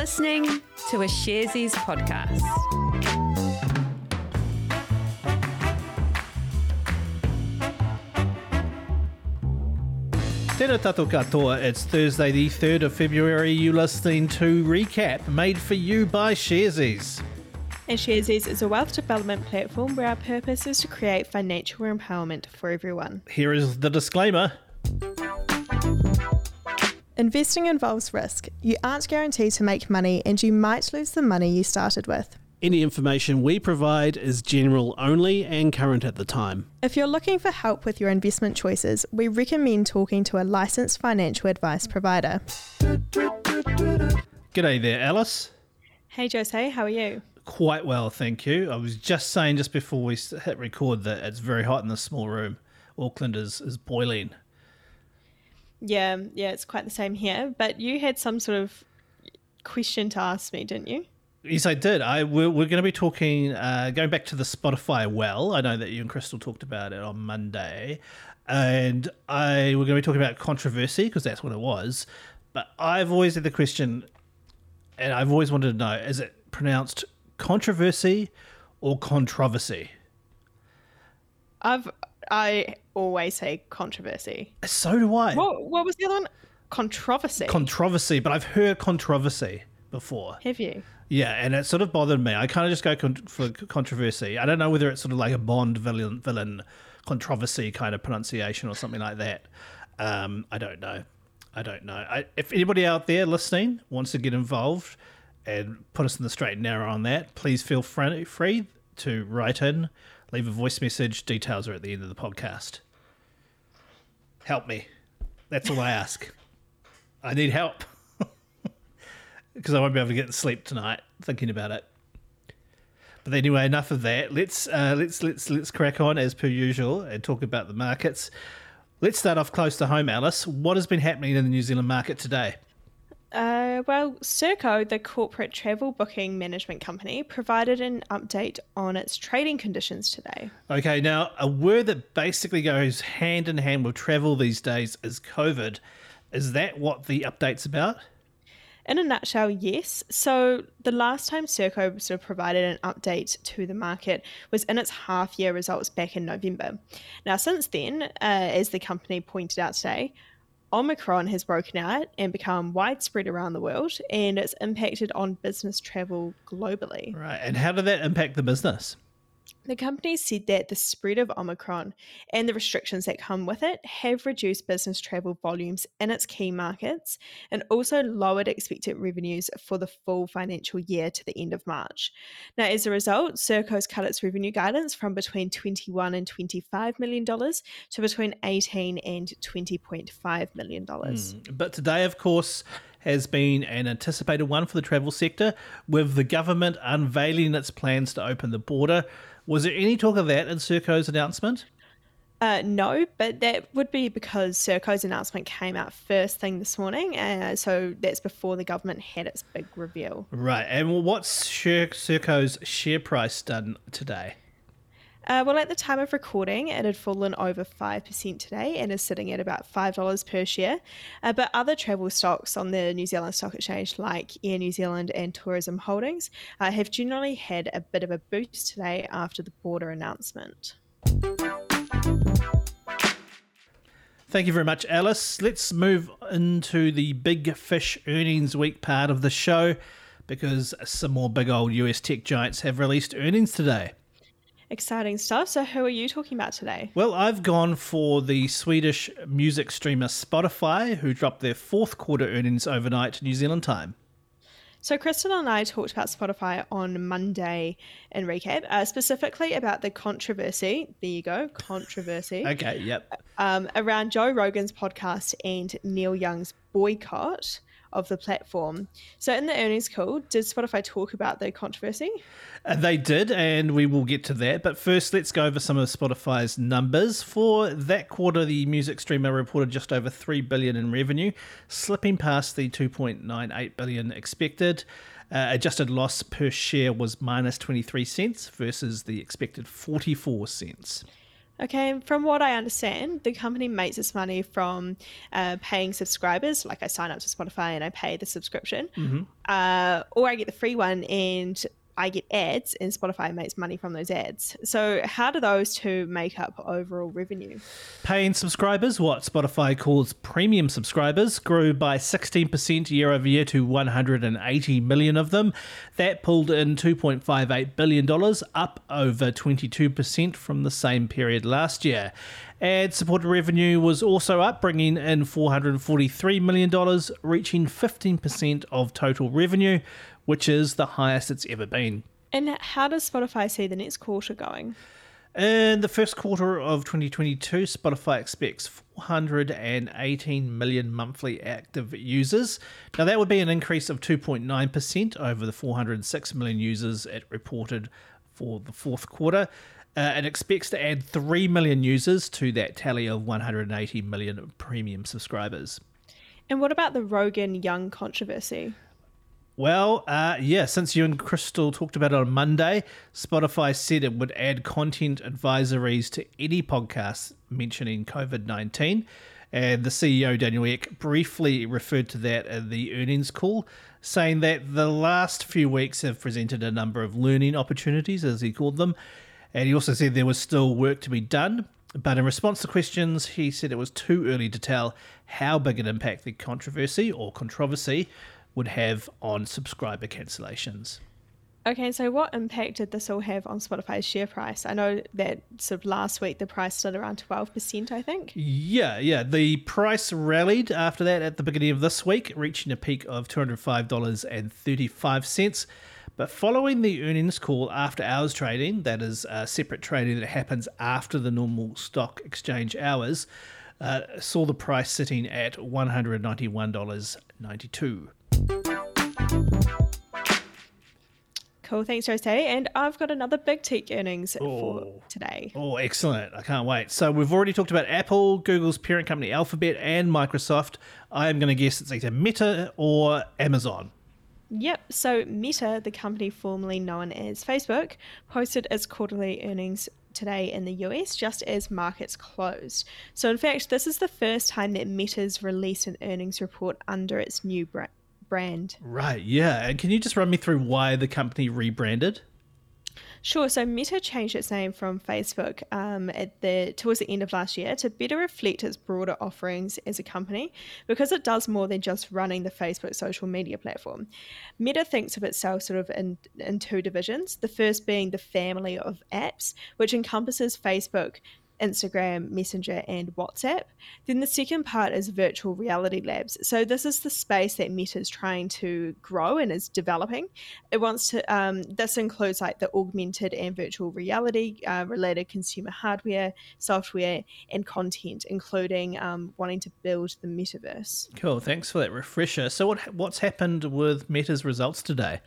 listening to a Sharesies podcast. Tēnā tātou katoa, it's Thursday the 3rd of February. You're listening to Recap, made for you by Sharesies. And Sharesies is a wealth development platform where our purpose is to create financial empowerment for everyone. Here is the disclaimer. Investing involves risk. You aren't guaranteed to make money and you might lose the money you started with. Any information we provide is general only and current at the time. If you're looking for help with your investment choices, we recommend talking to a licensed financial advice provider. G'day there, Alice. Hey Jose, how are you? Quite well, thank you. I was just saying just before we hit record that it's very hot in this small room. Auckland is, is boiling. Yeah, yeah, it's quite the same here. But you had some sort of question to ask me, didn't you? Yes, I did. I we're, we're going to be talking, uh, going back to the Spotify well. I know that you and Crystal talked about it on Monday, and I we're going to be talking about controversy because that's what it was. But I've always had the question, and I've always wanted to know: is it pronounced controversy or controversy? I've I always say controversy. So do I. What what was the other one? Controversy. Controversy, but I've heard controversy before. Have you? Yeah, and it sort of bothered me. I kind of just go con- for controversy. I don't know whether it's sort of like a Bond villain, villain controversy kind of pronunciation or something like that. Um, I don't know. I don't know. I, if anybody out there listening wants to get involved and put us in the straight and narrow on that, please feel free, free to write in, leave a voice message. Details are at the end of the podcast. Help me. That's all I ask. I need help because I won't be able to get to sleep tonight thinking about it. But anyway, enough of that. Let's uh, let's let's let's crack on as per usual and talk about the markets. Let's start off close to home, Alice. What has been happening in the New Zealand market today? Uh, well, Serko, the corporate travel booking management company, provided an update on its trading conditions today. Okay, now a word that basically goes hand in hand with travel these days is COVID. Is that what the update's about? In a nutshell, yes. So the last time Serko sort of provided an update to the market was in its half year results back in November. Now, since then, uh, as the company pointed out today, Omicron has broken out and become widespread around the world, and it's impacted on business travel globally. Right. And how did that impact the business? The company said that the spread of Omicron and the restrictions that come with it have reduced business travel volumes in its key markets and also lowered expected revenues for the full financial year to the end of March. Now, as a result, Serko's cut its revenue guidance from between 21 and 25 million dollars to between 18 and 20.5 million dollars. Mm. But today, of course, has been an anticipated one for the travel sector, with the government unveiling its plans to open the border. Was there any talk of that in Serko's announcement? Uh, no, but that would be because Serko's announcement came out first thing this morning, uh, so that's before the government had its big reveal. Right, and what's Serko's share price done today? Uh, well, at the time of recording, it had fallen over 5% today and is sitting at about $5 per share. Uh, but other travel stocks on the New Zealand Stock Exchange, like Air New Zealand and Tourism Holdings, uh, have generally had a bit of a boost today after the border announcement. Thank you very much, Alice. Let's move into the big fish earnings week part of the show because some more big old US tech giants have released earnings today exciting stuff. So, who are you talking about today? Well, I've gone for the Swedish music streamer Spotify, who dropped their fourth quarter earnings overnight New Zealand time. So, Kristen and I talked about Spotify on Monday in recap, uh, specifically about the controversy. There you go, controversy. okay, yep. Um, around Joe Rogan's podcast and Neil Young's boycott of the platform. So, in the earnings call, did Spotify talk about the controversy? Uh, they did, and we will get to that. But first, let's go over some of Spotify's numbers. For that quarter, the music streamer reported just over three billion in revenue, slipping past the 2.98 billion expected. Uh, adjusted loss per share was minus 23 cents versus the expected 44 cents. Okay, and from what I understand, the company makes its money from uh, paying subscribers. Like I sign up to Spotify and I pay the subscription, uh, or I get the free one and I get ads, and Spotify makes money from those ads. So, how do those two make up overall revenue? Paying subscribers, what Spotify calls premium subscribers, grew by 16% year over year to 180 million of them. That pulled in $2.58 billion, up over 22% from the same period last year. Ad supported revenue was also up, bringing in $443 million, reaching 15% of total revenue, which is the highest it's ever been. And how does Spotify see the next quarter going? In the first quarter of 2022, Spotify expects 418 million monthly active users. Now, that would be an increase of 2.9% over the 406 million users it reported for the fourth quarter. Uh, it expects to add 3 million users to that tally of 180 million premium subscribers. And what about the Rogan Young controversy? Well, uh, yeah, since you and Crystal talked about it on Monday, Spotify said it would add content advisories to any podcast mentioning COVID 19. And the CEO, Daniel Ek, briefly referred to that in the earnings call, saying that the last few weeks have presented a number of learning opportunities, as he called them. And he also said there was still work to be done. But in response to questions, he said it was too early to tell how big an impact the controversy or controversy would have on subscriber cancellations. Okay, so what impact did this all have on Spotify's share price? I know that sort of last week the price stood around 12%, I think. Yeah, yeah. The price rallied after that at the beginning of this week, reaching a peak of $205.35. But following the earnings call after hours trading, that is uh, separate trading that happens after the normal stock exchange hours, uh, saw the price sitting at $191.92. Cool, thanks, Rose. And I've got another big tech earnings for Oh. today. Oh, excellent. I can't wait. So, we've already talked about Apple, Google's parent company Alphabet, and Microsoft. I am going to guess it's either Meta or Amazon. Yep, so Meta, the company formerly known as Facebook, posted its quarterly earnings today in the US just as markets closed. So, in fact, this is the first time that Meta's released an earnings report under its new bra- brand. Right, yeah. And can you just run me through why the company rebranded? Sure. So Meta changed its name from Facebook um, at the towards the end of last year to better reflect its broader offerings as a company, because it does more than just running the Facebook social media platform. Meta thinks of itself sort of in in two divisions. The first being the family of apps, which encompasses Facebook. Instagram, Messenger, and WhatsApp. Then the second part is virtual reality labs. So this is the space that Meta is trying to grow and is developing. It wants to. Um, this includes like the augmented and virtual reality uh, related consumer hardware, software, and content, including um, wanting to build the metaverse. Cool. Thanks for that refresher. So, what what's happened with Meta's results today?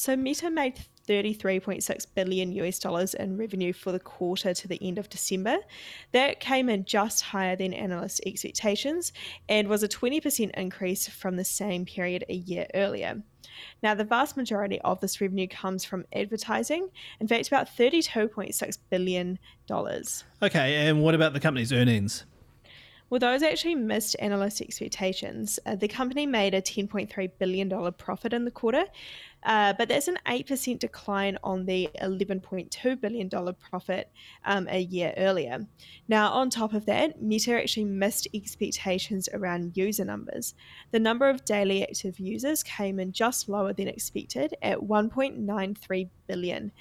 So Meta made 33.6 billion US dollars in revenue for the quarter to the end of December. That came in just higher than analyst expectations and was a 20% increase from the same period a year earlier. Now, the vast majority of this revenue comes from advertising. In fact, about $32.6 billion. Okay, and what about the company's earnings? Well, those actually missed analyst expectations. Uh, the company made a $10.3 billion profit in the quarter, uh, but that's an 8% decline on the $11.2 billion profit um, a year earlier. Now, on top of that, Meta actually missed expectations around user numbers. The number of daily active users came in just lower than expected at 1.93 billion.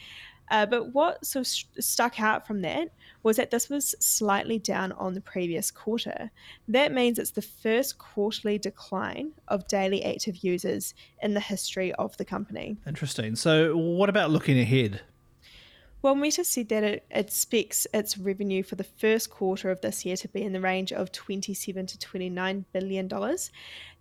Uh, but what sort of st- stuck out from that was that this was slightly down on the previous quarter. That means it's the first quarterly decline of daily active users in the history of the company. Interesting. So, what about looking ahead? Well, Meta said that it expects its revenue for the first quarter of this year to be in the range of 27 to 29 billion dollars.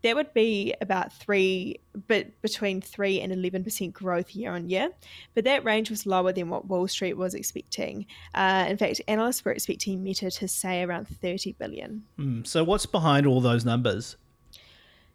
That would be about three, but between three and 11 percent growth year on year. But that range was lower than what Wall Street was expecting. Uh, in fact, analysts were expecting Meta to say around 30 billion. Hmm, so, what's behind all those numbers?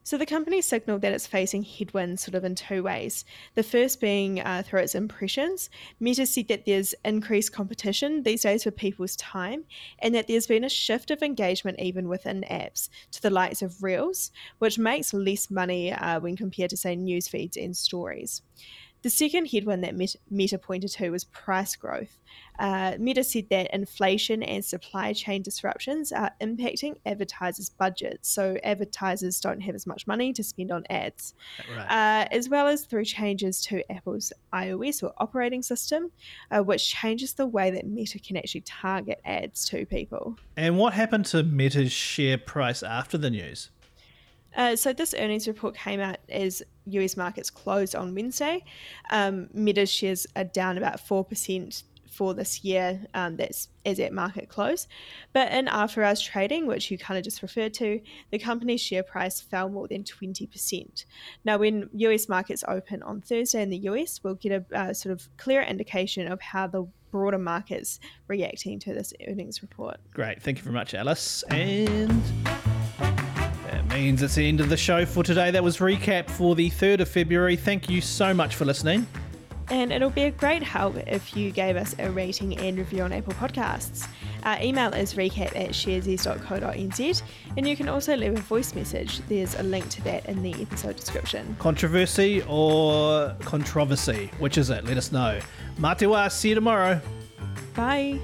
So the company signalled that it's facing headwinds sort of in two ways. The first being uh, through its impressions. Meta said that there's increased competition these days for people's time and that there's been a shift of engagement even within apps to the likes of Reels, which makes less money uh, when compared to, say, news feeds and stories. The second headwind that Meta pointed to was price growth. Uh, Meta said that inflation and supply chain disruptions are impacting advertisers' budgets, so advertisers don't have as much money to spend on ads, right. uh, as well as through changes to Apple's iOS or operating system, uh, which changes the way that Meta can actually target ads to people. And what happened to Meta's share price after the news? Uh, so this earnings report came out as US markets closed on Wednesday. Um, Meta shares are down about four percent for this year. Um, that's as at market close. But in after hours trading, which you kind of just referred to, the company's share price fell more than 20%. Now, when US markets open on Thursday in the US, we'll get a uh, sort of clear indication of how the broader markets reacting to this earnings report. Great. Thank you very much, Alice. And means it's the end of the show for today. That was recap for the 3rd of February. Thank you so much for listening. And it'll be a great help if you gave us a rating and review on Apple Podcasts. Our email is recap at sharesies.co.nz, and you can also leave a voice message. There's a link to that in the episode description. Controversy or controversy? Which is it? Let us know. Matewa, see you tomorrow. Bye.